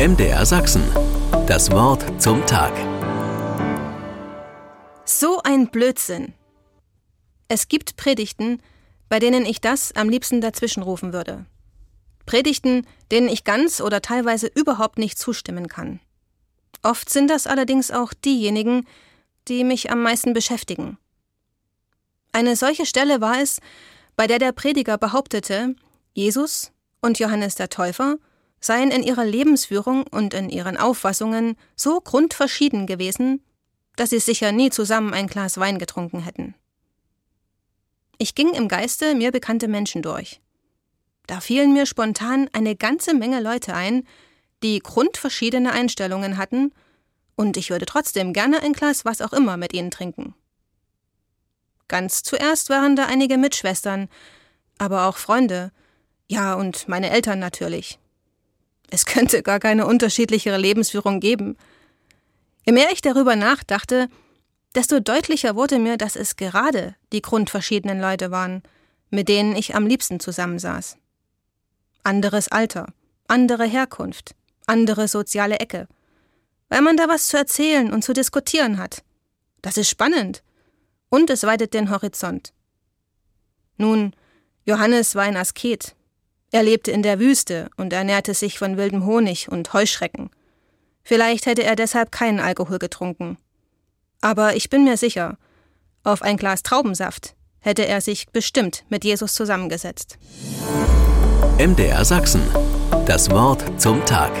MDR Sachsen. Das Wort zum Tag. So ein Blödsinn. Es gibt Predigten, bei denen ich das am liebsten dazwischenrufen würde. Predigten, denen ich ganz oder teilweise überhaupt nicht zustimmen kann. Oft sind das allerdings auch diejenigen, die mich am meisten beschäftigen. Eine solche Stelle war es, bei der der Prediger behauptete, Jesus und Johannes der Täufer seien in ihrer Lebensführung und in ihren Auffassungen so grundverschieden gewesen, dass sie sicher nie zusammen ein Glas Wein getrunken hätten. Ich ging im Geiste mir bekannte Menschen durch. Da fielen mir spontan eine ganze Menge Leute ein, die grundverschiedene Einstellungen hatten, und ich würde trotzdem gerne ein Glas was auch immer mit ihnen trinken. Ganz zuerst waren da einige Mitschwestern, aber auch Freunde, ja und meine Eltern natürlich. Es könnte gar keine unterschiedlichere Lebensführung geben. Je mehr ich darüber nachdachte, desto deutlicher wurde mir, dass es gerade die grundverschiedenen Leute waren, mit denen ich am liebsten zusammensaß. Anderes Alter, andere Herkunft, andere soziale Ecke. Weil man da was zu erzählen und zu diskutieren hat. Das ist spannend. Und es weitet den Horizont. Nun, Johannes war ein Asket, er lebte in der Wüste und ernährte sich von wildem Honig und Heuschrecken. Vielleicht hätte er deshalb keinen Alkohol getrunken. Aber ich bin mir sicher, auf ein Glas Traubensaft hätte er sich bestimmt mit Jesus zusammengesetzt. MDR Sachsen. Das Wort zum Tag.